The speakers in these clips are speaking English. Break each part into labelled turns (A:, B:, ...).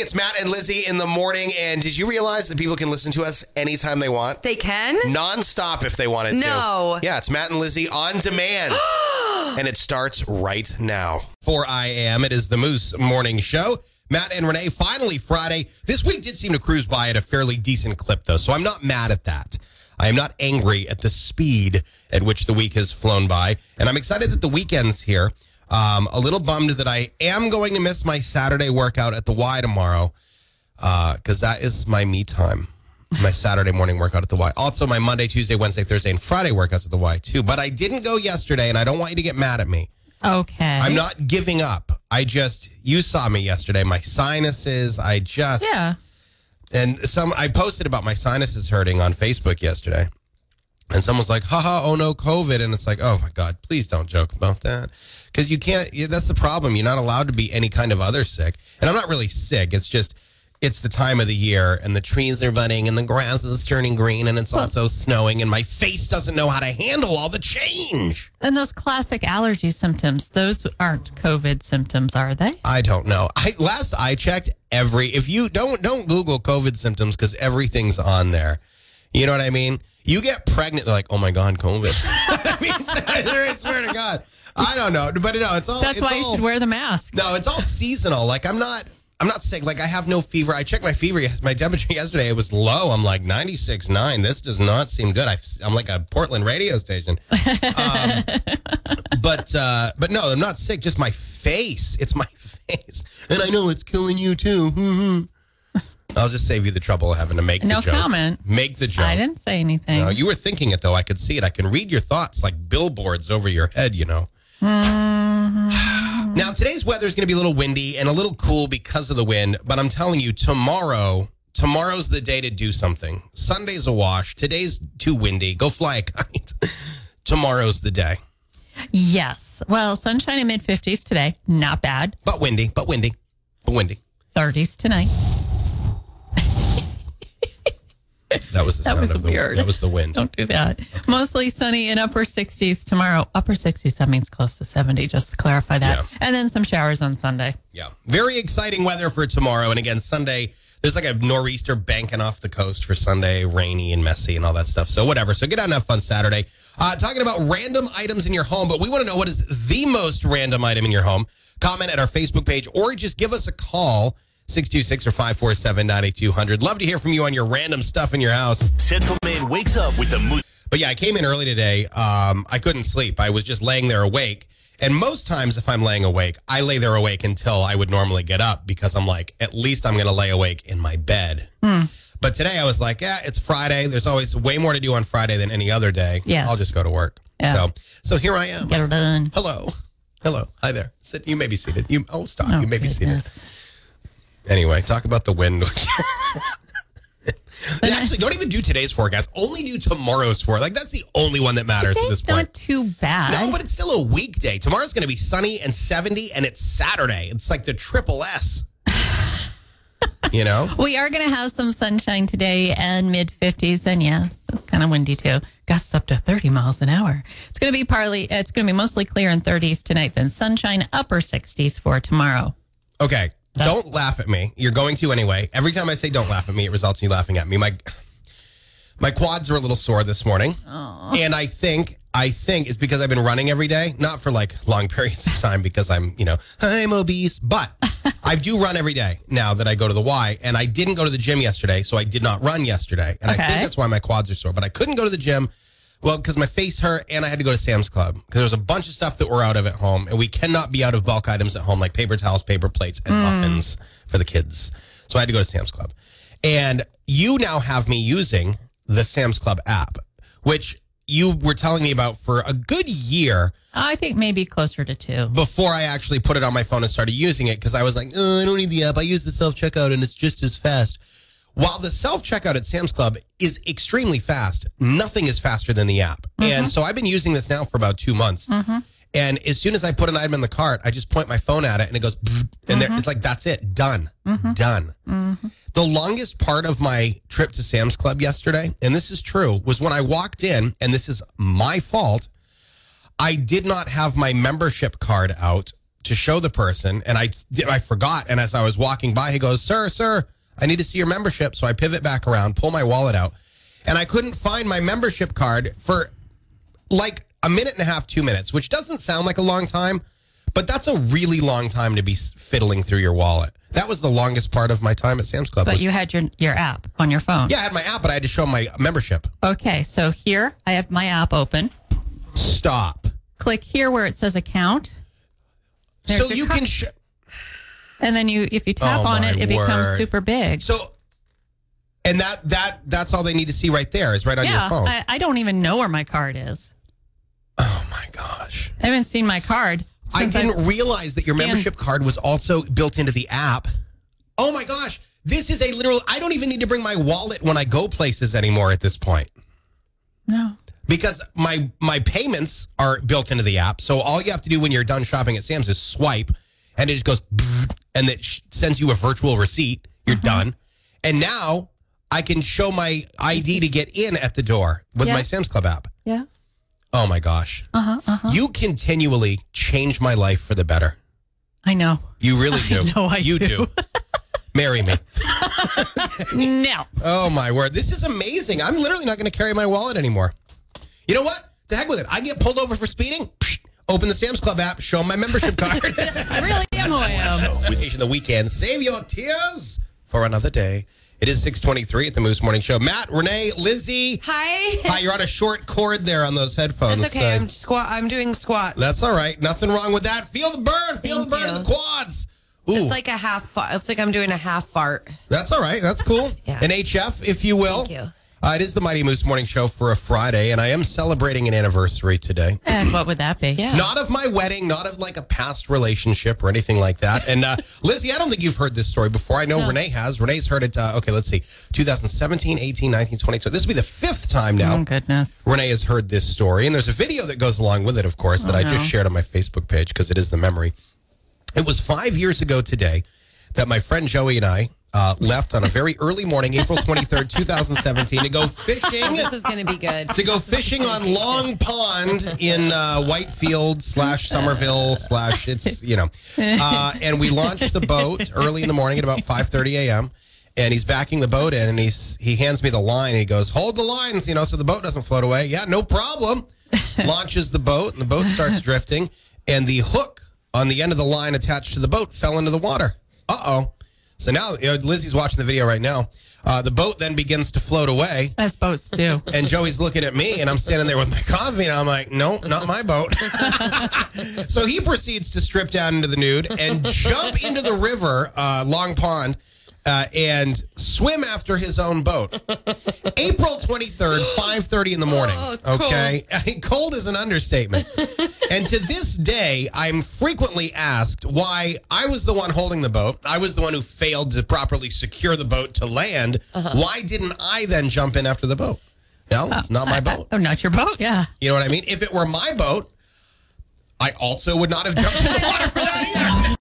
A: It's Matt and Lizzie in the morning. And did you realize that people can listen to us anytime they want?
B: They can?
A: Non-stop if they wanted to.
B: No.
A: Yeah, it's Matt and Lizzie on demand. and it starts right now. 4 I Am, it is the Moose Morning Show. Matt and Renee, finally Friday. This week did seem to cruise by at a fairly decent clip, though, so I'm not mad at that. I am not angry at the speed at which the week has flown by. And I'm excited that the weekend's here. Um, a little bummed that I am going to miss my Saturday workout at the Y tomorrow because that is my me time. My Saturday morning workout at the Y. Also, my Monday, Tuesday, Wednesday, Thursday, and Friday workouts at the Y too. But I didn't go yesterday, and I don't want you to get mad at me.
C: Okay.
A: I'm not giving up. I just, you saw me yesterday. My sinuses, I just,
C: Yeah.
A: and some, I posted about my sinuses hurting on Facebook yesterday. And someone's like, haha, oh no, COVID. And it's like, oh my God, please don't joke about that. Because you can't, that's the problem. You're not allowed to be any kind of other sick. And I'm not really sick. It's just, it's the time of the year and the trees are budding and the grass is turning green and it's also snowing and my face doesn't know how to handle all the change.
C: And those classic allergy symptoms, those aren't COVID symptoms, are they?
A: I don't know. I last I checked every if you don't don't Google COVID symptoms because everything's on there. You know what I mean? You get pregnant, they're like, oh my god, COVID. I mean, I swear to God, I don't know, but no, it's all.
C: That's
A: it's
C: why you should wear the mask.
A: No, it's all seasonal. Like I'm not. I'm not sick. Like I have no fever. I checked my fever, my temperature yesterday. It was low. I'm like 96.9. This does not seem good. I, am like a Portland radio station. Um, but uh, but no, I'm not sick. Just my face. It's my face, and I know it's killing you too. I'll just save you the trouble of having to make
C: No
A: the joke.
C: comment.
A: Make the joke.
C: I didn't say anything.
A: No, you were thinking it though. I could see it. I can read your thoughts like billboards over your head. You know.
C: Mm-hmm.
A: Now today's weather is going to be a little windy and a little cool because of the wind. But I'm telling you, tomorrow, tomorrow's the day to do something. Sunday's a wash. Today's too windy. Go fly a kite. Tomorrow's the day.
C: yes. Well, sunshine in mid 50s today. Not bad.
A: But windy. But windy. But windy.
C: 30s tonight.
A: That was the
C: That
A: sound
C: was
A: of the
C: weird.
A: That was the wind.
C: Don't do that. Mostly sunny in upper 60s tomorrow. Upper 60s, that means close to 70, just to clarify that.
A: Yeah.
C: And then some showers on Sunday.
A: Yeah. Very exciting weather for tomorrow. And again, Sunday, there's like a nor'easter banking off the coast for Sunday, rainy and messy and all that stuff. So, whatever. So, get out and have fun Saturday. Uh, talking about random items in your home, but we want to know what is the most random item in your home. Comment at our Facebook page or just give us a call. 626 or 547 9200. Love to hear from you on your random stuff in your house.
D: Central Maine wakes up with the moose.
A: But yeah, I came in early today. Um, I couldn't sleep. I was just laying there awake. And most times, if I'm laying awake, I lay there awake until I would normally get up because I'm like, at least I'm going to lay awake in my bed. But today I was like, yeah, it's Friday. There's always way more to do on Friday than any other day.
C: Yes.
A: I'll just go to work.
C: Yeah.
A: So, so here I am.
C: Get her done.
A: Hello. Hello. Hi there. Sit. You may be seated. You. Oh, stop.
C: Oh,
A: you may be seated. Anyway, talk about the wind. Yeah, Actually, don't even do today's forecast. Only do tomorrow's forecast. Like that's the only one that matters at this
C: Today's
A: point.
C: not too bad.
A: No, but it's still a weekday. Tomorrow's going to be sunny and 70, and it's Saturday. It's like the triple S. you know?
C: We are going to have some sunshine today and mid 50s. And yes, it's kind of windy too. Gusts up to 30 miles an hour. It's going to be partly, it's going to be mostly clear in 30s tonight, then sunshine upper 60s for tomorrow.
A: Okay. Don't laugh at me. You're going to anyway. Every time I say don't laugh at me, it results in you laughing at me. My my quads are a little sore this morning. And I think I think it's because I've been running every day, not for like long periods of time because I'm, you know, I'm obese, but I do run every day now that I go to the Y and I didn't go to the gym yesterday, so I did not run yesterday. And I think that's why my quads are sore, but I couldn't go to the gym well, because my face hurt and I had to go to Sam's Club because there was a bunch of stuff that we're out of at home, and we cannot be out of bulk items at home like paper towels, paper plates, and mm. muffins for the kids. So I had to go to Sam's Club. And you now have me using the Sam's Club app, which you were telling me about for a good year oh,
C: I think maybe closer to two.
A: before I actually put it on my phone and started using it because I was like, oh, I don't need the app. I use the self checkout and it's just as fast. While the self checkout at Sam's Club is extremely fast, nothing is faster than the app. And mm-hmm. so I've been using this now for about two months. Mm-hmm. And as soon as I put an item in the cart, I just point my phone at it and it goes, and there, mm-hmm. it's like, that's it, done, done. The longest part of my trip to Sam's Club yesterday, and this is true, was when I walked in, and this is my fault. I did not have my membership card out to show the person, and I I forgot. And as I was walking by, he goes, "Sir, sir, I need to see your membership." So I pivot back around, pull my wallet out, and I couldn't find my membership card for like a minute and a half, two minutes, which doesn't sound like a long time, but that's a really long time to be fiddling through your wallet. That was the longest part of my time at Sam's Club.
C: But
A: was-
C: you had your your app on your phone.
A: yeah, I had my app, but I had to show my membership.
C: Okay, so here I have my app open.
A: Stop.
C: Click here where it says account, There's
A: so you
C: card.
A: can. Sh-
C: and then you if you tap
A: Oh,
C: on it, it becomes super big.
A: so, and that that that's all they need to see right there is right on
C: yeah,
A: your phone.
C: I, I don't even know where my card is.
A: oh my gosh.
C: I haven't seen my card.
A: I didn't realize that your
C: scanned-
A: membership card was also built into the app. Oh my gosh. This is a literal I don't even need to bring my wallet when I go places anymore at this point.
C: No.
A: Because my my payments are built into the app. So all you have to do when you're done shopping at Sam's is swipe and it just goes and it sends you a virtual receipt. You're
C: Mm-hmm.
A: done. And now I can show my ID to get in at the door with
C: Yeah.
A: my Sam's Club app.
C: Yeah.
A: Oh my gosh.
C: Uh huh. Uh huh.
A: You continually change my life for the better.
C: I know.
A: You really do.
C: know I
A: you
C: do.
A: Marry me.
C: no.
A: Oh my word. This is amazing. I'm literally not going to carry my wallet anymore. You know what? To heck with it. I get pulled over for speeding. Open the Sam's Club app, show 'em my membership card.
C: I really am who I am.
A: Vacation the weekend. Save your tears for another day. It is 623 at the Moose Morning Show. Matt, Renee, Lizzie.
B: Hi.
A: Hi, you're on a short cord there on those headphones.
B: It's okay.
A: Uh,
B: I'm squat. I'm doing squats.
A: that's all right. Nothing wrong with that. Feel the burn. Feel
B: Thank
A: the burn
B: you.
A: in the quads. Ooh,
B: It's like a half. Fa- it's like I'm doing a half fart.
A: that's all right. That's cool.
B: Yeah.
A: An HF, if you will.
B: Thank you.
A: Uh, it is the Mighty Moose Morning Show for a Friday, and I am celebrating an anniversary today.
C: And what would that be?
B: Yeah.
A: Not of my wedding, not of like a past relationship or anything like that. And uh, Lizzie, I don't think you've heard this story before. I know Renee has. Renee's heard it. Uh, okay, let's see. 2017, 18, 19, 20. This will be the fifth time now.
C: Oh goodness.
A: Renee has heard this story, and there's a video that goes along with it, of course, that I just shared on my Facebook page because it is the memory. It was five years ago today that my friend Joey and I uh, left on a very early morning, April 23rd, 2017, to go fishing.
B: This is going to be good.
A: To go fishing on Long Pond in uh, Whitefield slash Somerville slash it's you know, uh, and we launched the boat early in the morning at about 5:30 a.m. And he's backing the boat in, and he's he hands me the line. And he goes, "Hold the lines, you know, so the boat doesn't float away." Yeah, no problem. Launches the boat, and the boat starts drifting, and the hook on the end of the line attached to the boat fell into the water. Uh oh. So now you know, Lizzie's watching the video right now. Uh, the boat then begins to float away,
C: As boats do.
A: and Joey's looking at me, and I'm standing there with my coffee, and I'm like, "No, not my boat." so he proceeds to strip down into the nude and jump into the river, uh, Long Pond, uh, and swim after his own boat. April 23rd, 5:30 in the morning.
B: Oh,
A: okay, cold is an understatement. and to this day, I'm frequently asked why I was the one holding the boat. I was the one who failed to properly secure the boat to land.
B: Uh-huh.
A: Why didn't I then jump in after the boat? No, it's not my boat.
C: Oh, not your boat? Yeah.
A: You know what I mean? If it were my boat, I also would not have jumped in the water for that either.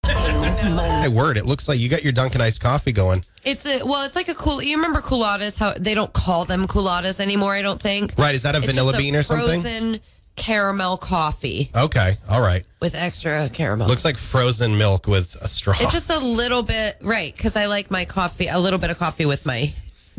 A: My word, it looks like you got your Dunkin' iced coffee going.
B: It's a well. It's like a cool. You remember Coolattas? How they don't call them Coolattas anymore? I don't think.
A: Right? Is that a
B: It's
A: vanilla
B: just a
A: bean or something?
B: Frozen caramel coffee
A: Okay, all right.
B: with extra caramel.
A: Looks like frozen milk with a straw.
B: it's just a little bit right because I like my coffee. A little bit of coffee with my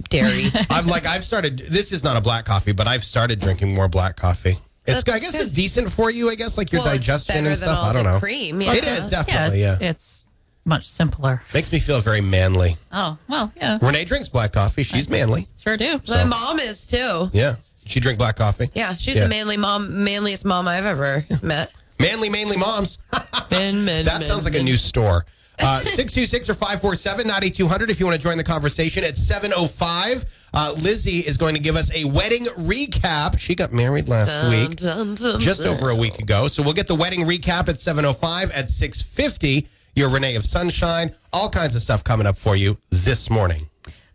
B: dairy.
A: I'm like I've started. This is not a black coffee, but I've started drinking more black coffee. It's
B: That's
A: I guess
B: good.
A: it's decent for you. I guess like your
B: Well, it's
A: digestion
B: better
A: and
B: than
A: stuff.
B: all
A: I don't
B: the
A: know.
B: cream,
A: It
B: yeah.
A: is
C: Yeah,
A: definitely
C: it's,
A: yeah.
C: it's much simpler.
A: Makes me feel very manly.
C: Oh, well, yeah.
A: Renee drinks black coffee. She's manly.
C: Sure do.
B: my mom is too.
A: Yeah, she drink black coffee.
B: Yeah, she's
A: Yeah.
B: the manly mom, manliest mom I've ever met.
A: Manly, manly moms.
B: Men, men,
A: That sounds like a new store. Uh, 626 or 547 9200 if you want to join the conversation at 705. Uh, Lizzie is going to give us a wedding recap. She got married last week, just over a week ago. So we'll get the wedding recap at 705 at 650. Your Renee of Sunshine, all kinds of stuff coming up for you this morning.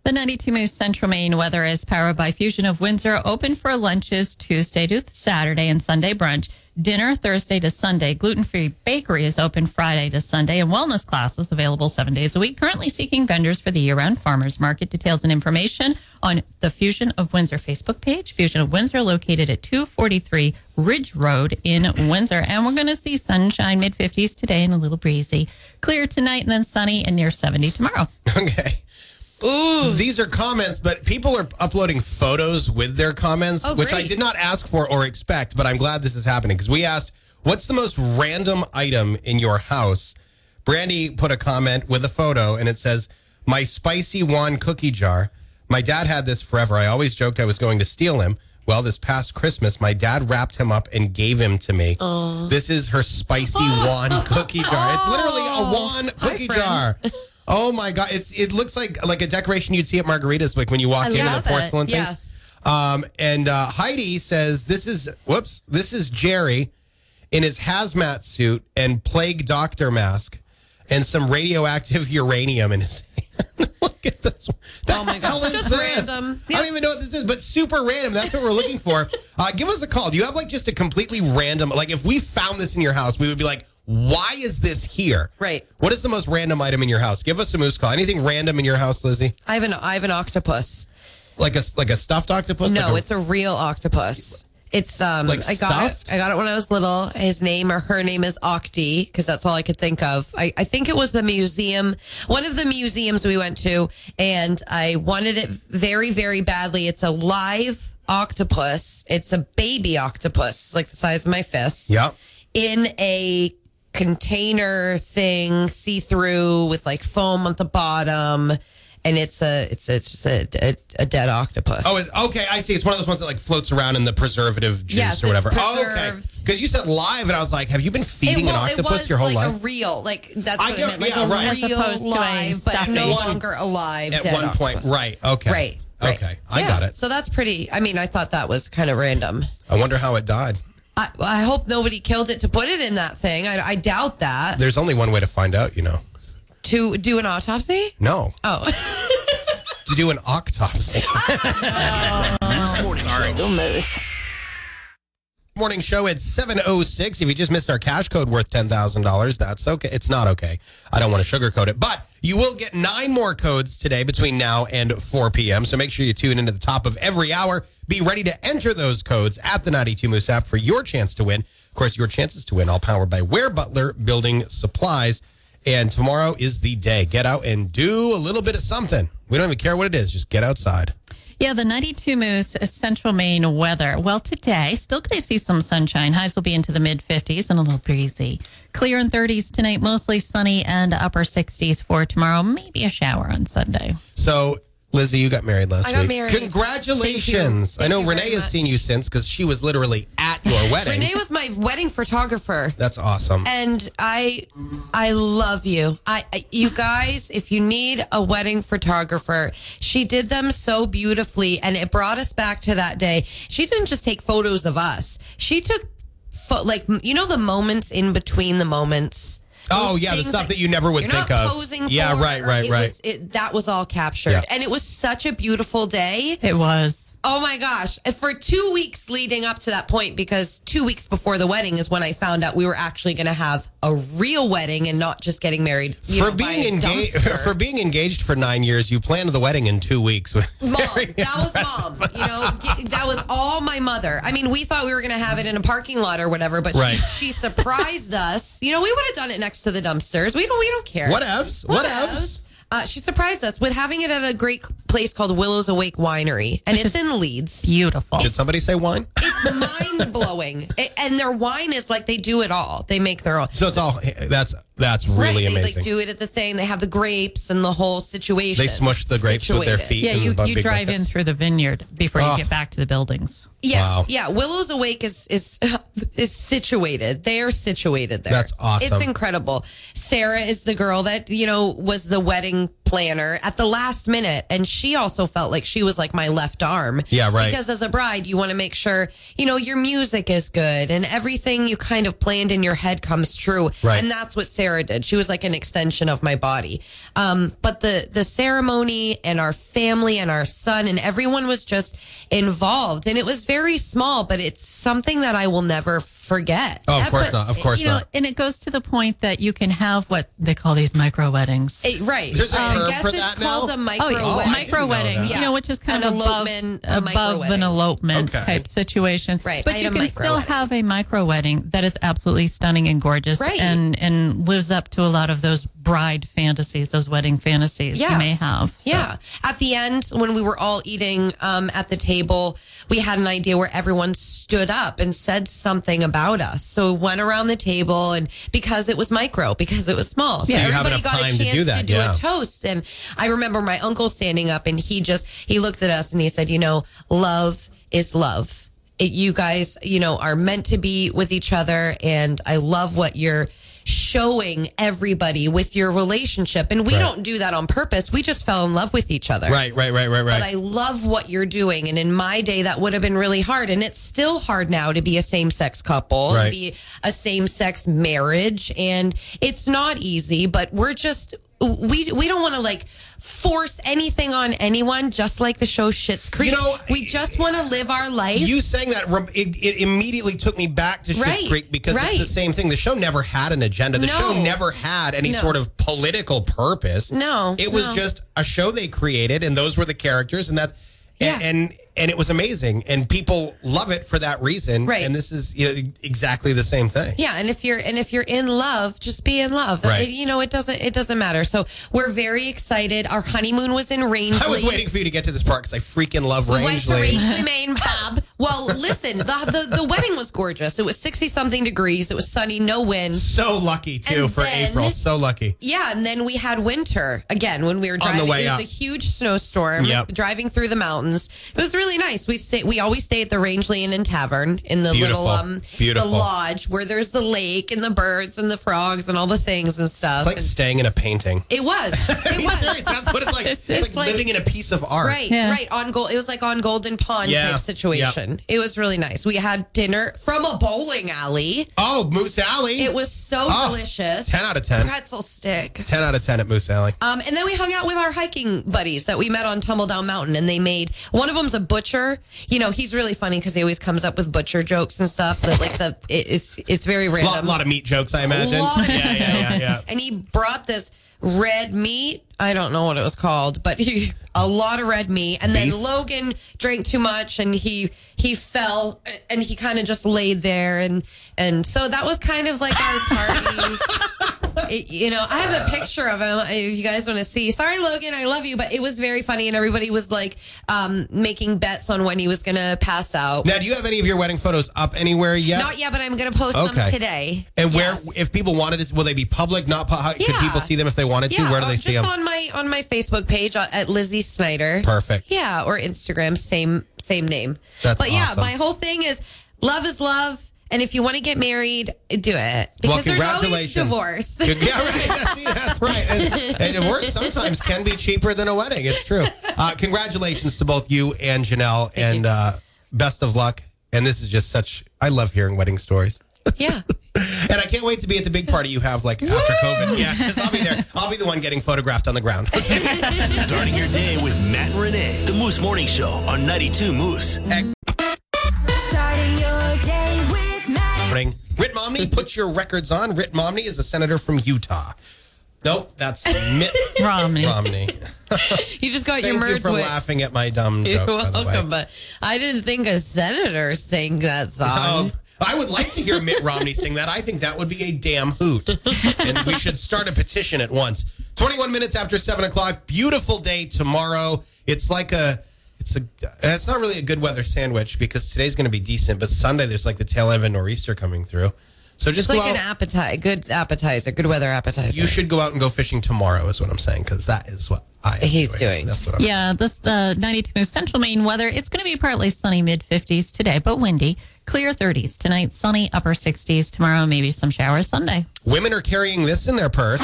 C: The 92 Moose Central Maine weather is powered by Fusion of Windsor, open for lunches Tuesday to Saturday and Sunday brunch. Dinner Thursday to Sunday. Gluten free bakery is open Friday to Sunday, and wellness classes available seven days a week. Currently seeking vendors for the year round farmers market. Details and information on the Fusion of Windsor Facebook page. Fusion of Windsor, located at 243 Ridge Road in Windsor. And we're going to see sunshine mid 50s today and a little breezy. Clear tonight and then sunny and near 70 tomorrow.
A: Okay. These are comments, but people are uploading photos with their comments,
B: Oh,
A: which I did not ask for or expect, but I'm glad this is happening because we asked, what's the most random item in your house? Brandy put a comment with a photo and it says, my spicy wand cookie jar. My dad had this forever. I always joked I was going to steal him. Well, this past Christmas, my dad wrapped him up and gave him to me. This is her spicy wand cookie jar. It's literally a wand cookie jar. Oh my god! It's it looks like like a decoration you'd see at Margaritas, like when you walk
B: I
A: in the
B: it.
A: porcelain thing.
B: Yes.
A: Um, and uh, Heidi says this is whoops, this is Jerry in his hazmat suit and plague doctor mask and some radioactive uranium in his hand. Look at this.
B: Oh my God.
A: hell is
B: Just
A: this?
B: random.
A: I don't even know what this is, but super random. That's what we're looking for. Uh, give us a call. Do you have like just a completely random, like if we found this in your house, we would be like, why is this here?
B: Right.
A: What is the most random item in your house? Give us a moose call. Anything random in your house, Lizzie?
B: I have an I have an octopus.
A: Like a like a stuffed octopus?
B: No,
A: Like a-
B: it's a real octopus. It's um
A: Like
B: I got
A: stuffed?
B: it. I got it when I was little. His name or her name is Octi because that's all I could think of. I, I think it was the museum, one of the museums we went to, and I wanted it very very badly. It's a live octopus. It's a baby octopus, like the size of my fist.
A: Yep.
B: in a container thing, see through with like foam at the bottom, and it's a it's it's just a, a, a dead octopus.
A: Oh, it's, okay. I see. It's one of those ones that like floats around in the preservative juice
B: Yes,
A: or
B: it's
A: whatever. Oh, okay.
B: preserved.
A: Because you said live, and I was like, have you been feeding
B: well,
A: an octopus
B: was
A: your whole
B: like
A: life?
B: a real, like that's
A: I
B: what
A: get-
B: I meant, like
A: yeah,
B: a
A: right.
C: As
B: real
C: opposed to a
B: live, but no
C: stuffing.
B: longer alive.
A: At
B: dead
A: one point,
B: octopus.
A: right? Okay.
B: Right. right.
A: Okay. I
B: Yeah.
A: got it.
B: So that's pretty. I mean, I thought that was kind of random.
A: I wonder how it died.
B: I, I hope nobody killed it to put it in that thing. I, I doubt that.
A: There's only one way to find out, you know.
B: To do an autopsy?
A: No,
B: Oh.
A: to do an autopsy.
D: Morning Show.
A: Morning show at 7.06. If you just missed our cash code worth $10,000, that's okay. It's not okay. I don't want to sugarcoat it. But you will get nine more codes today between now and 4 p.m. So make sure you tune into the top of every hour. Be ready to enter those codes at the 92 Moose app for your chance to win. Of course, your chances to win all powered by Ware Butler Building Supplies. And tomorrow is the day. Get out and do a little bit of something. We don't even care what it is. Just get outside.
C: Yeah, the 92 Moose Central Maine weather. Well, today, still going to see some sunshine. Highs will be into the mid 50s and a little breezy. Clear in 30s tonight, mostly sunny and upper 60s for tomorrow. Maybe a shower on Sunday.
A: So, Lizzie, you got married last
B: I got
A: week.
B: married.
A: Congratulations.
B: Thank
A: I know
B: you very
A: Renee has
B: much.
A: seen you since because she was literally at your wedding.
B: Renee was my wedding photographer.
A: That's awesome.
B: and I I love you. I I- you guys, if you need a wedding photographer, she did them so beautifully and it brought us back to that day. She didn't just take photos of us. She took pho- like you know the moments in between the moments.
A: Oh, yeah, the
B: things
A: stuff that you never would
B: you're
A: think
B: not
A: of.
B: Posing
A: Yeah,
B: for,
A: right, right,
B: it
A: right.
B: was- it, that was all captured,
A: Yeah.
B: and it was such a beautiful day.
C: It was.
B: Oh my gosh. For two weeks leading up to that point, because two weeks before the wedding is when I found out we were actually going to have a real wedding and not just getting married. You
A: for
B: know,
A: being engaged for being engaged for nine years, you planned the wedding in two weeks.
B: Mom, that was mom. You know, g- that was all my mother. I mean, we thought we were going to have it in a parking lot or whatever, but
A: Right.
B: she, she surprised us. You know, we would have done it next to the dumpsters. We don't. We don't care.
A: What else? What else?
B: Uh, she surprised us with having it at a great place called Willows Awake Winery, and it's in Leeds.
C: Beautiful.
A: Did somebody say wine?
B: It's mind blowing, and their wine is like they do it all. They make their own.
A: So it's all that's that's really
B: right, they
A: amazing.
B: like do it at the thing. They have the grapes and the whole situation.
A: they smush the grapes with their feet.
C: Yeah, you, you
A: big
C: drive in through the vineyard before
A: Oh.
C: you ah. get back to the buildings.
B: Yeah,
A: Wow.
B: yeah. Willows Awake is is is situated. They are situated there.
A: That's awesome.
B: It's incredible. Sarah is the girl that you know was the wedding planner at the last minute and she also felt like she was like my left arm
A: Yeah, right.
B: because as a bride you want to make sure you know your music is good and everything you kind of planned in your head comes true
A: Right.
B: and that's what sarah did. She was like an extension of my body. Um, but the the ceremony and our family and our son and everyone was just involved. And it was very small but it's something that i will never forget
A: Oh, of
B: Ever-
A: course not. Of course
C: you know,
A: not.
C: and it goes to the point that you can have what they call these micro weddings.
B: Eh, right
A: There's a
B: I
A: term
B: guess
A: for
B: it's
A: that
B: called
A: now?
B: a micro
C: Oh, yeah.
A: Oh,
B: wedding.
C: micro
A: didn't know
C: wedding,
A: that.
C: you know, which is kind
B: An
C: of above,
B: elopement, a micro
C: above an elopement
A: Okay.
C: type situation.
B: Right,
C: But
B: I
C: you can still
B: wedding.
C: have a micro wedding that is absolutely stunning and gorgeous
B: Right.
C: and, and lives up to a lot of those bride fantasies, those wedding fantasies you may have. So-
B: Yeah. At the end, when we were all eating um, at the table, we had an idea where everyone stood up and said something about us. So we went around the table, and because it was micro, because it was small, so
A: Yeah,
B: everybody got a
A: chance to do that, yeah.
B: a toast. And I remember my uncle standing up, and he just he looked at us and he said, "You know, love is love." It, you guys, you know, are meant to be with each other, and I love what you're showing everybody with your relationship. And we
A: Right.
B: don't do that on purpose. We just fell in love with each other.
A: Right, right, right, right, right.
B: But I love what you're doing. And in my day, that would have been really hard. And it's still hard now to be a same sex couple,
A: Right.
B: be a same sex marriage. And it's not easy, but we're just. We we don't want to like force anything on anyone, just like the show Schitt's Creek.
A: You know,
B: we just want to live our life.
A: you saying that it, it immediately took me back to Schitt's
B: Right,
A: Creek because
B: right.
A: it's the same thing. The show never had an agenda. The
B: No.
A: show never had any
B: No.
A: sort of political purpose.
B: No,
A: it was
B: no.
A: just a show they created, and those were the characters, and that's
B: Yeah.
A: and, and and it was amazing, and people love it for that reason.
B: Right.
A: And this is you know exactly the same thing.
B: Yeah, and if you're and if you're in love, just be in love.
A: Uh, right.
B: It- you know, it doesn't it doesn't matter. So we're very excited. Our honeymoon was in Rangeley.
A: I was waiting for you to get to this part because I freaking love
B: We went to
A: Rangeley.
B: Rangeley, Maine, Bob. Well, listen, the, the the wedding was gorgeous. It was sixty something degrees. It was sunny, no wind.
A: So lucky too
B: And
A: for
B: then-
A: April. So lucky.
B: Yeah, and then we had winter again when we were driving
A: On the way
B: it was
A: up.
B: a huge snowstorm.
A: Yep.
B: Driving through the mountains, it was really nice. We stay. We always stay at the Rangeley Inn and Tavern in the
A: Beautiful.
B: little um
A: Beautiful.
B: the lodge where there's the lake and the birds and the frogs and all the things and stuff.
A: It's like
B: And
A: staying in a painting.
B: it was. It was.
A: Serious, that's what it's like. It's,
B: It's
A: like,
B: like-
A: living in a piece of art.
B: Right,
C: Yeah.
B: right. On gold, it was like on Golden Pond
A: Yeah.
B: type situation. It was really nice. We had dinner from a bowling alley.
A: Oh, Moose Alley.
B: It was so
A: Oh,
B: delicious.
A: 10 out of 10.
B: Pretzel stick.
A: 10 out of 10 at Moose Alley.
B: Um, and then we hung out with our hiking buddies that we met on Tumbledown Mountain, and they made one of them's a butcher. You know, he's really funny because he always comes up with butcher jokes and stuff. But like the, it, it's it's very
A: A
B: random.
A: lot, lot of meat jokes, I imagine. yeah, yeah, yeah, yeah.
B: And he brought this red meat. I don't know what it was called, but he a lot of red meat. And
A: Beef?
B: then Logan drank too much and he he fell and he kind of just laid there and and so that was kind of like our party. You know, I have a picture of him if you guys want to see. Sorry, Logan, I love you, but it was very funny, and everybody was like um, making bets on when he was going to pass out.
A: Now, do you have any of your wedding photos up anywhere yet?
B: Not yet, but I'm going to post
A: Okay.
B: them today.
A: And where,
B: Yes.
A: if people wanted to, will they be public? Not pu- how, could people see them if they wanted to?
B: Yeah,
A: Where do they
B: um,
A: see
B: just
A: them?
B: on my on my Facebook page uh, at Lizzie Snyder.
A: Perfect.
B: Yeah, or Instagram, same same name.
A: That's
B: but yeah, my whole thing is love is love, and if you want to get married, do it
A: Well,
B: because there's always
A: congratulations.
B: divorce.
A: Yeah, right. That's, yeah, that's right. And, and divorce sometimes can be cheaper than a wedding. It's true. Uh, congratulations to both you and Janelle, and uh, best of luck. And this is just such. I love hearing wedding stories.
B: yeah.
A: And I can't wait to be at the big party you have like after COVID. Yeah, because I'll be there. I'll be the one getting photographed on the ground.
D: Starting your day with Matt and Renee. The Moose Morning Show on 92 Moose.
E: Starting
A: morning. Rit Romney, put your records on. Rit Romney is a senator from Utah. Nope, that's Mitt
C: Romney.
A: Romney.
B: You just got
A: Thank
B: your merge.
A: Thank you for laughing at my dumb
B: You're
A: jokes, by the way.
B: welcome, but I didn't think a senator sang that song.
A: I would like to hear Mitt Romney sing that. I think that would be a damn hoot. and we should start a petition at once. 21 minutes after 7 o'clock. Beautiful day tomorrow. It's like a. It's a. It's not really a good weather sandwich because today's going to be decent, but Sunday there's like the tail end of a nor'easter coming through. So just
B: it's
A: go
B: like an
A: out.
B: appetite, good appetizer, good weather appetizer.
A: You should go out and go fishing tomorrow, is what I'm saying, because that is what I. am
B: He's doing.
A: That's what I'm.
C: Yeah, this the 92 Moose Central Maine weather. It's going to be partly sunny, mid 50s today, but windy. Clear 30s tonight, sunny, upper 60s tomorrow. Maybe some showers Sunday.
A: Women are carrying this in their purse.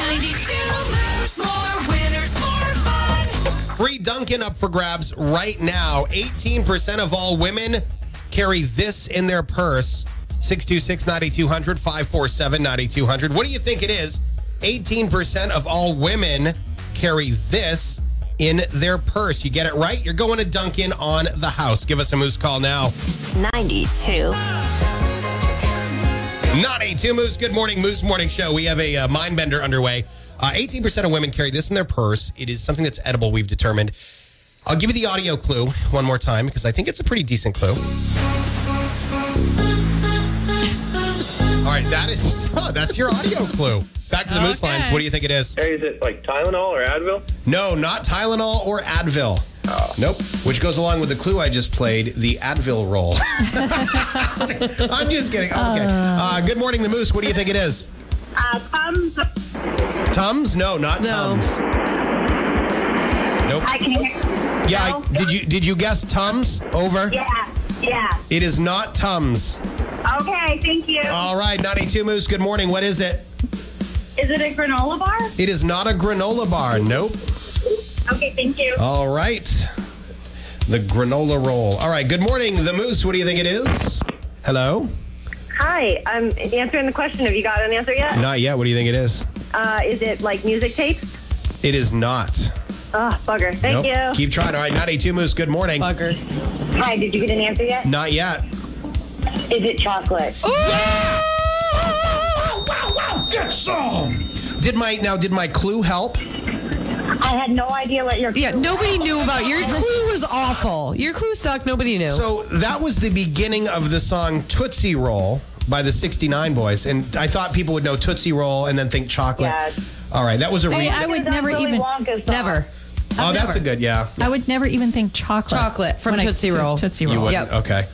A: Dunkin' up for grabs right now. 18% of all women carry this in their purse. 626 9200 547 9200. What do you think it is? 18% of all women carry this in their purse. You get it right, you're going to Dunkin' on the house. Give us a moose call now.
E: 92.
A: Not a two Moose. Good morning, Moose Morning Show. We have a uh, mind bender underway. Uh, 18% of women carry this in their purse. It is something that's edible, we've determined. I'll give you the audio clue one more time because I think it's a pretty decent clue. All right, that is oh, that's your audio clue. Back to the Moose
C: Okay.
A: lines. What do you think it is?
F: Hey, is it like Tylenol or Advil?
A: No, not Tylenol or Advil. Nope. Which goes along with the clue I just played, the Advil roll. I'm just kidding. Okay. Uh, good morning, the Moose. What do you think it is?
G: Uh, Tums.
A: Tums? No, not
B: No.
A: Tums. Nope.
G: I can hear. You.
A: Yeah,
G: No?
A: I, did you did you guess Tums? Over.
G: Yeah. Yeah.
A: It is not Tums.
G: Okay. Thank you.
A: All right, 92 Moose. Good morning. What is it?
G: Is it a granola bar?
A: It is not a granola bar. Nope.
G: Okay. Thank you.
A: All right. The granola roll. All right. Good morning, the Moose. What do you think it is? Hello.
H: Hi, I'm answering the question. Have you got an answer yet?
A: Not yet. What do you think it is?
H: Uh, is it like music tapes?
A: It is not.
H: Oh, bugger. Thank
A: Nope.
H: you.
A: Keep trying. All right, 92 Moose. Good morning.
B: Bugger.
H: Hi, did you get an answer yet?
A: Not yet.
H: Is it chocolate?
A: Wow, wow, wow, Get some. Did my now? Did my clue help?
H: I had no idea what your
B: Yeah, nobody knew about your clue was awful. Your clue sucked. Nobody knew.
A: So that was the beginning of the song Tootsie Roll by the 69 Boyz. And I thought people would know Tootsie Roll and then think chocolate.
H: Yeah.
A: All right, that was a
C: See,
A: re-
C: I would
H: It was on
C: never
H: Willy
C: even.
H: Wonka's song.
B: Never.
A: Oh, that's a good, yeah.
C: I would never even think chocolate.
B: Chocolate from
C: when I-
B: Tootsie
C: to-
B: Roll.
C: Tootsie
A: You
C: Roll.
A: wouldn't?
B: Yep.
A: Okay.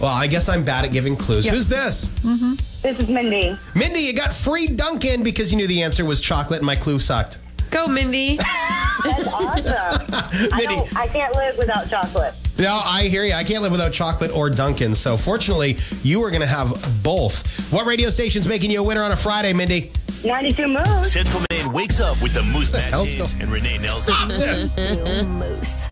A: Well, I guess I'm bad at giving clues.
B: Yep.
A: Who's this? Mm-hmm.
H: This is Mindy.
A: Mindy, you got free Dunkin' because you knew the answer was chocolate and my clue sucked.
B: Go, Mindy.
H: That's awesome. I,
A: Mindy.
H: don't, I can't live without chocolate.
A: No, I hear you. I can't live without chocolate or Dunkin'. So fortunately, you are going to have both. What radio station's making you a winner on a Friday, Mindy?
H: 92 Moose.
D: Central Maine wakes up with the Moose Matt
A: hell's
D: James and Renee Nelson.
A: Stop this.
E: Moose.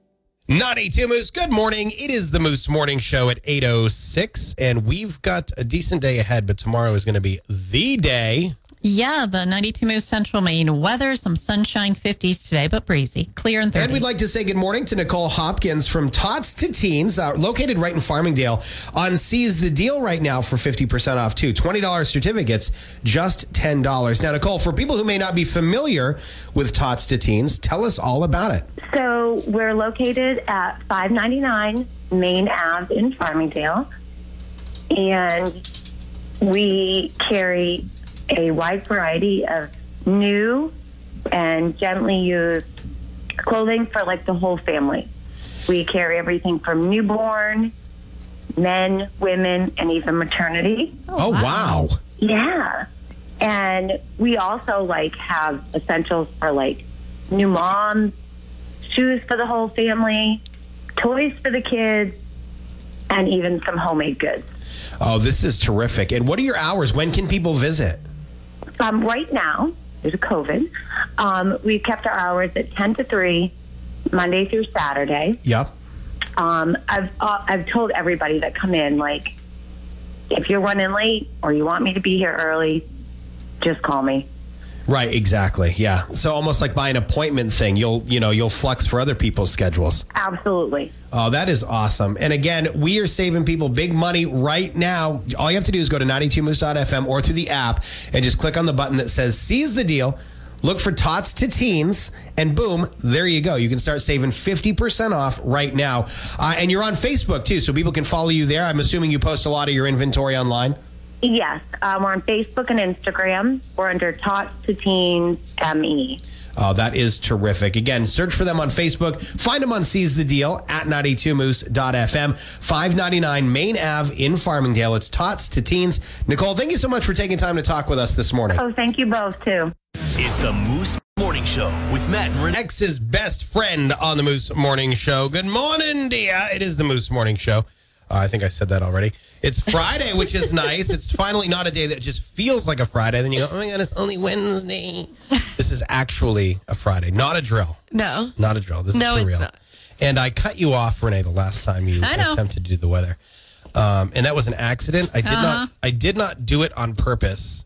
A: 92 Moose, good morning. It is the Moose Morning Show at 8.06, and we've got a decent day ahead, but tomorrow is going to be the day.
C: Yeah, the 92 Moose Central Maine weather, some sunshine 50s today, but breezy, clear and 30s.
A: And we'd like to say good morning to Nicole Hopkins from Tots to Teens, uh, located right in Farmingdale, on Seize the Deal right now for 50% off, too. $20 certificates, just $10. Now, Nicole, for people who may not be familiar with Tots to Teens, tell us all about it.
H: So we're located at 599 Main Ave in Farmingdale, and we carry a wide variety of new and gently used clothing for like the whole family. We carry everything from newborn, men, women, and even maternity.
A: Oh, oh wow.
H: Yeah. And we also like have essentials for like new moms, shoes for the whole family, toys for the kids, and even some homemade goods.
A: Oh, this is terrific. And what are your hours? When can people visit?
H: Um, right now, due to COVID, um, we've kept our hours at 10 to 3, Monday through Saturday.
A: Yep.
H: Um, I've, uh, I've told everybody that come in, like, if you're running late or you want me to be here early, just call me.
A: Right, exactly. Yeah. So almost like by an appointment thing, you'll, you know, you'll flex for other people's schedules.
H: Absolutely.
A: Oh, that is awesome. And again, we are saving people big money right now. All you have to do is go to 92moose.fm or through the app and just click on the button that says seize the deal. Look for Tots to Teens, and boom, there you go. You can start saving 50% off right now. Uh, and you're on Facebook too, so people can follow you there. I'm assuming you post a lot of your inventory online.
H: Yes, um, we're on Facebook and Instagram. We're under Tots to Teens ME.
A: Oh, that is terrific. Again, search for them on Facebook. Find them on Seize the Deal at 92moose.fm. 599 Main Ave in Farmingdale. It's Tots to Teens. Nicole, thank you so much for taking time to talk with us this morning.
H: Oh, thank you both too.
D: It's the Moose Morning Show with Matt and Renee.
A: Ex's best friend on the Moose Morning Show. Good morning, dear. It is the Moose Morning Show. Uh, I think I said that already. It's Friday, which is nice. It's finally not a day that just feels like a Friday. Then you go, oh my God, it's only Wednesday. This is actually a Friday, not a drill.
B: No.
A: Not a drill. This
B: No,
A: is for
B: it's
A: real.
B: not.
A: And I cut you off, Renee, the last time you attempted to do the weather. Um, and that was an accident. I did
C: Uh-huh.
A: not I did not do it on purpose.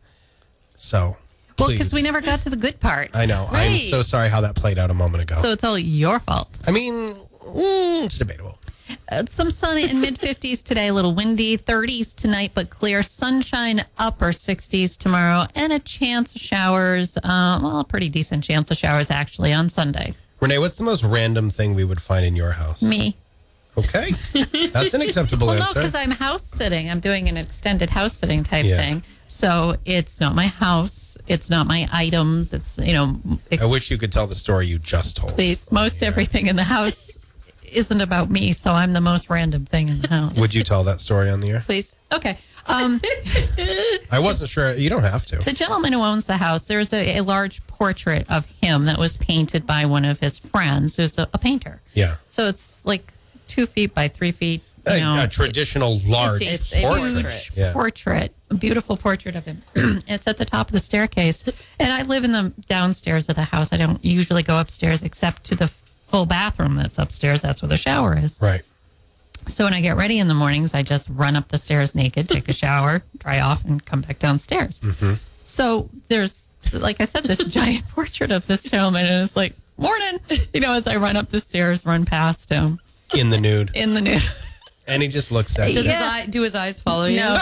A: So
C: Well, because we never got to the good part.
A: I know. I'm so sorry how that played out a moment ago.
C: So it's all your fault.
A: I mean, mm, it's debatable.
C: Uh, some sun in mid 50s today, a little windy, 30s tonight, but clear. Sunshine, upper 60s tomorrow, and a chance of showers. Um, well, a pretty decent chance of showers actually on Sunday.
A: Renee, what's the most random thing we would find in your house?
C: Me.
A: Okay. That's an acceptable
C: Well, no, because I'm house sitting. I'm doing an extended house sitting type
A: Yeah.
C: thing. So it's not my house. It's not my items. It's, you know, it,
A: I wish you could tell the story you just told.
B: Please.
C: most everything in the house isn't about me. So I'm the most random thing in the house.
A: Would you tell that story on the air?
B: Please.
C: Okay. Um,
A: I wasn't sure. You don't have to.
C: the gentleman who owns the house, there's a, a large portrait of him that was painted by one of his friends who's a, a painter.
A: Yeah.
C: So it's like two feet by three feet. You
A: A,
C: know,
A: a traditional large
B: it's a
A: portrait.
B: portrait.
A: Yeah.
C: portrait, a beautiful portrait of him. it's at the top of the staircase. And I live in the downstairs of the house. I don't usually go upstairs except to the full bathroom that's upstairs. That's where the shower is.
A: Right.
C: So when I get ready in the mornings, I just run up the stairs naked, take a shower, dry off, and come back downstairs. Mm-hmm. So there's, like I said, this giant portrait of this gentleman, and it's like, morning, you know, as I run up the stairs, run past him
A: In the nude.
C: in the nude.
A: And he just looks at
B: Does
A: you.
B: his eye, do his eyes follow you?
C: No,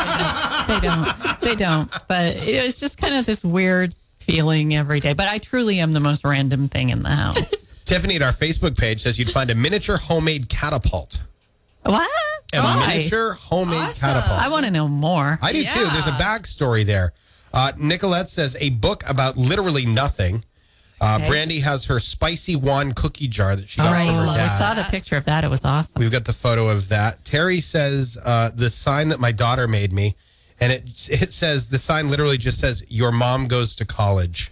C: they don't. they don't. They don't. But it was just kind of this weird feeling every day. But I truly am the most random thing in the house.
A: Tiffany at our Facebook page says you'd find a miniature homemade catapult.
C: what?
A: A
C: Why?
A: miniature homemade
B: Awesome.
A: catapult.
C: I want to know more.
A: I do too. There's a backstory there. Uh, Nicolette says a book about literally nothing. Uh,
B: Okay.
A: Brandy has her spicy wand cookie jar that she got from her
B: love
C: I
A: dad.
C: saw the picture of that. It was awesome.
A: We've got the photo of that. Terry says uh, the sign that my daughter made me, and it it says the sign literally just says "Your mom goes to college."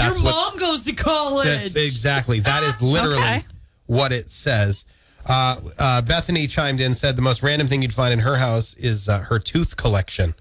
A: That's
B: Your
A: what.
B: mom goes to college.
A: That's exactly. That is literally
C: Okay.
A: what it says. Uh, uh, Bethany chimed in, said the most random thing you'd find in her house is uh, her tooth collection.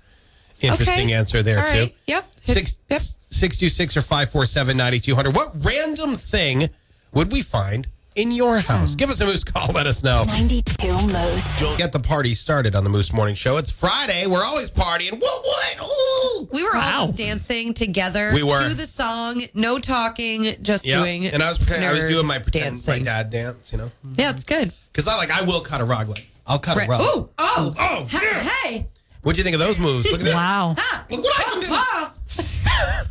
A: Interesting
B: Okay.
A: answer there
B: All
A: too.
B: right. Yep.
A: Six
B: Yep.
A: six two six or five four seven ninety two hundred. What random thing would we find in your house? Give us a moose call. Let us know.
E: 92 Moose.
A: Get the party started on the Moose Morning Show. It's Friday. We're always partying. What? What? Ooh.
B: We were
C: Wow.
B: all just dancing together
A: We were.
B: to the song, no talking, just
A: Yeah.
B: doing.
A: And I was pretending, I was
B: nerd
A: doing my pretend
B: dancing.
A: my dad dance. You know,
B: Yeah, it's good.
A: because I like I will cut a rug. Like I'll cut
B: Right.
A: a rug.
B: Ooh, oh,
A: Oh,
B: Hey,
A: yeah.
B: hey,
A: What'd you think of those moves? Look at that.
C: Wow.
A: Look what I can do.
B: ah.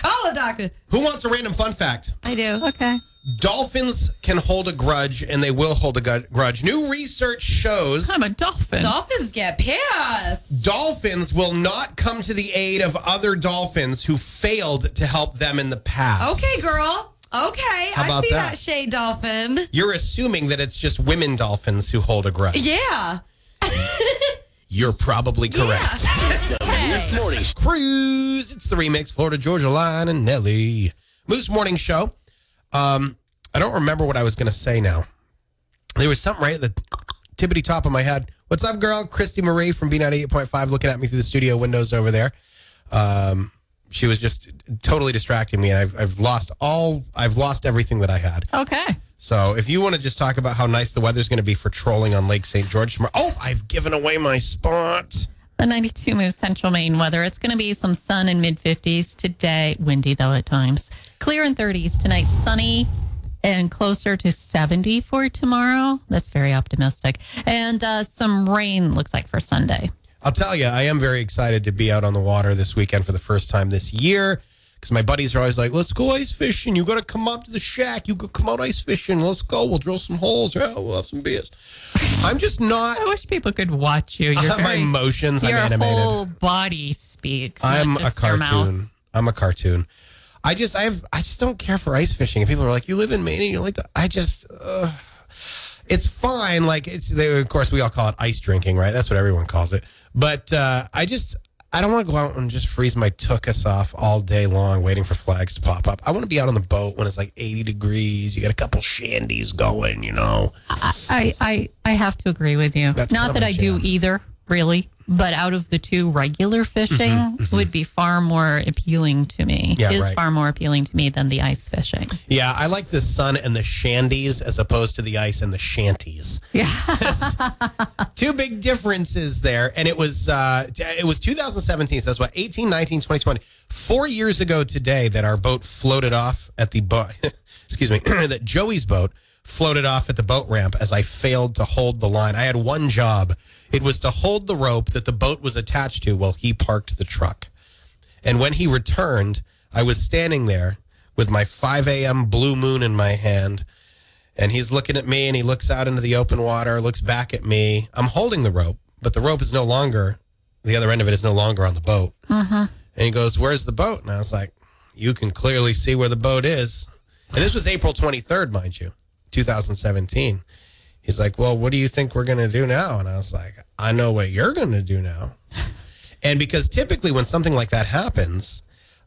B: call a doctor.
A: Who wants a random fun fact?
B: I do.
C: Okay.
A: Dolphins can hold a grudge, and they will hold a grudge. New research shows
C: I'm a dolphin.
B: Dolphins get pissed.
A: dolphins will not come to the aid of other dolphins who failed to help them in the past.
B: Okay, girl. Okay,
A: How
B: I
A: about
B: see
A: that?
B: that, shade dolphin.
A: You're assuming that it's just women dolphins who hold a grudge.
B: Yeah.
A: You're probably correct.
D: This morning,
A: Cruise. It's the remix. Florida Georgia Line and Nelly. Moose Morning Show. Um, I don't remember what I was going to say now. There was something right at the tippity top of my head. What's up, girl? Christy Marie from B98.5 looking at me through the studio windows over there. Um, she was just totally distracting me, and I've, I've lost all, I've lost everything that I had.
C: Okay.
A: So if you want to just talk about how nice the weather's going to be for trolling on Lake St. George tomorrow. Oh, I've given away my spot.
C: The 92 Moose central Maine weather. It's going to be some sun in mid 50s today. Windy, though, at times. Clear in 30s tonight. Sunny and closer to 70 for tomorrow. That's very optimistic. And uh, some rain looks like for Sunday.
A: I'll tell you, I am very excited to be out on the water this weekend for the first time this year. Because my buddies are always like, "Let's go ice fishing. You got to come up to the shack. You go come out ice fishing. Let's go. We'll drill some holes. Yeah, we'll have some beers." I'm just not.
C: I wish people could watch you. You're
A: my
C: very,
A: emotions. I'm
C: your
A: animated.
C: whole body speaks.
A: I'm a
C: just your mouth.
A: cartoon. I'm a cartoon. I just I have I just don't care for ice fishing. And people are like, "You live in Maine and you like to." I just. Uh, it's fine. Like it's they, of course we all call it ice drinking, right? That's what everyone calls it. But uh, I just I don't want to go out and just freeze my tuchus off all day long waiting for flags to pop up. I want to be out on the boat when it's like 80 degrees. You got a couple shandies going, you know.
C: I, I, I have to agree with you.
A: That's
C: Not that I do either, really. But out of the two, regular fishing would be far more appealing to me.
A: Mm-hmm, Yeah,
C: is
A: right.
C: far more appealing to me than the ice fishing.
A: Yeah, I like the sun and the shandies as opposed to the ice and the shanties.
C: Yeah.
A: Two big differences there. And it was uh, it was 2017, so that's what 18, 19, 20, 20. Four years ago today that our boat floated off at the boat excuse me, that Joey's boat floated off at the boat ramp as I failed to hold the line. I had one job. It was to hold the rope that the boat was attached to while he parked the truck. And when he returned, I was standing there with my 5 a.m. blue moon in my hand. And he's looking at me and he looks out into the open water, looks back at me. I'm holding the rope, but the rope is no longer, the other end of it is no longer on the boat. Mm-hmm. And he goes, Where's the boat? And I was like, You can clearly see where the boat is. And this was April 23rd, mind you, 2017. He's like, Well, what do you think we're going to do now? And I was like, I know what you're going to do now. And because typically when something like that happens,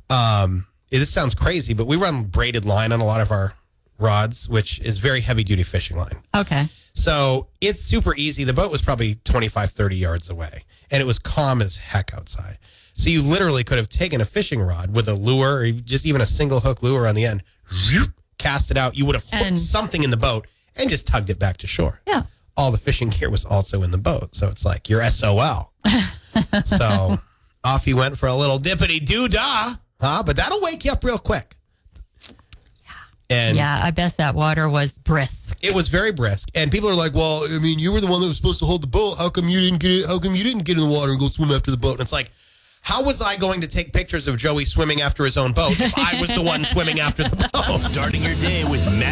A: um, this sounds crazy, but we run braided line on a lot of our rods, which is very heavy duty fishing line.
C: Okay.
A: So it's super easy. The boat was probably 25, 30 yards away, and it was calm as heck outside. So you literally could have taken a fishing rod with a lure or just even a single hook lure on the end, cast it out. You would have hooked
C: And-
A: something in the boat and just tugged it back to shore
C: Yeah.
A: all the fishing gear was also in the boat. So it's like you're SOL. so off he went for a little dippity doo dah, huh? But that'll wake you up real quick. Yeah. And
C: Yeah. I bet that water was brisk.
A: it was very brisk. And people are like, "Well, I mean, you were the one that was supposed to hold the boat. How come you didn't get it? How come you didn't get in the water and go swim after the boat?" And it's like, how was I going to take pictures of Joey swimming after his own boat if I was the one swimming after the boat?
D: Starting your day with Matt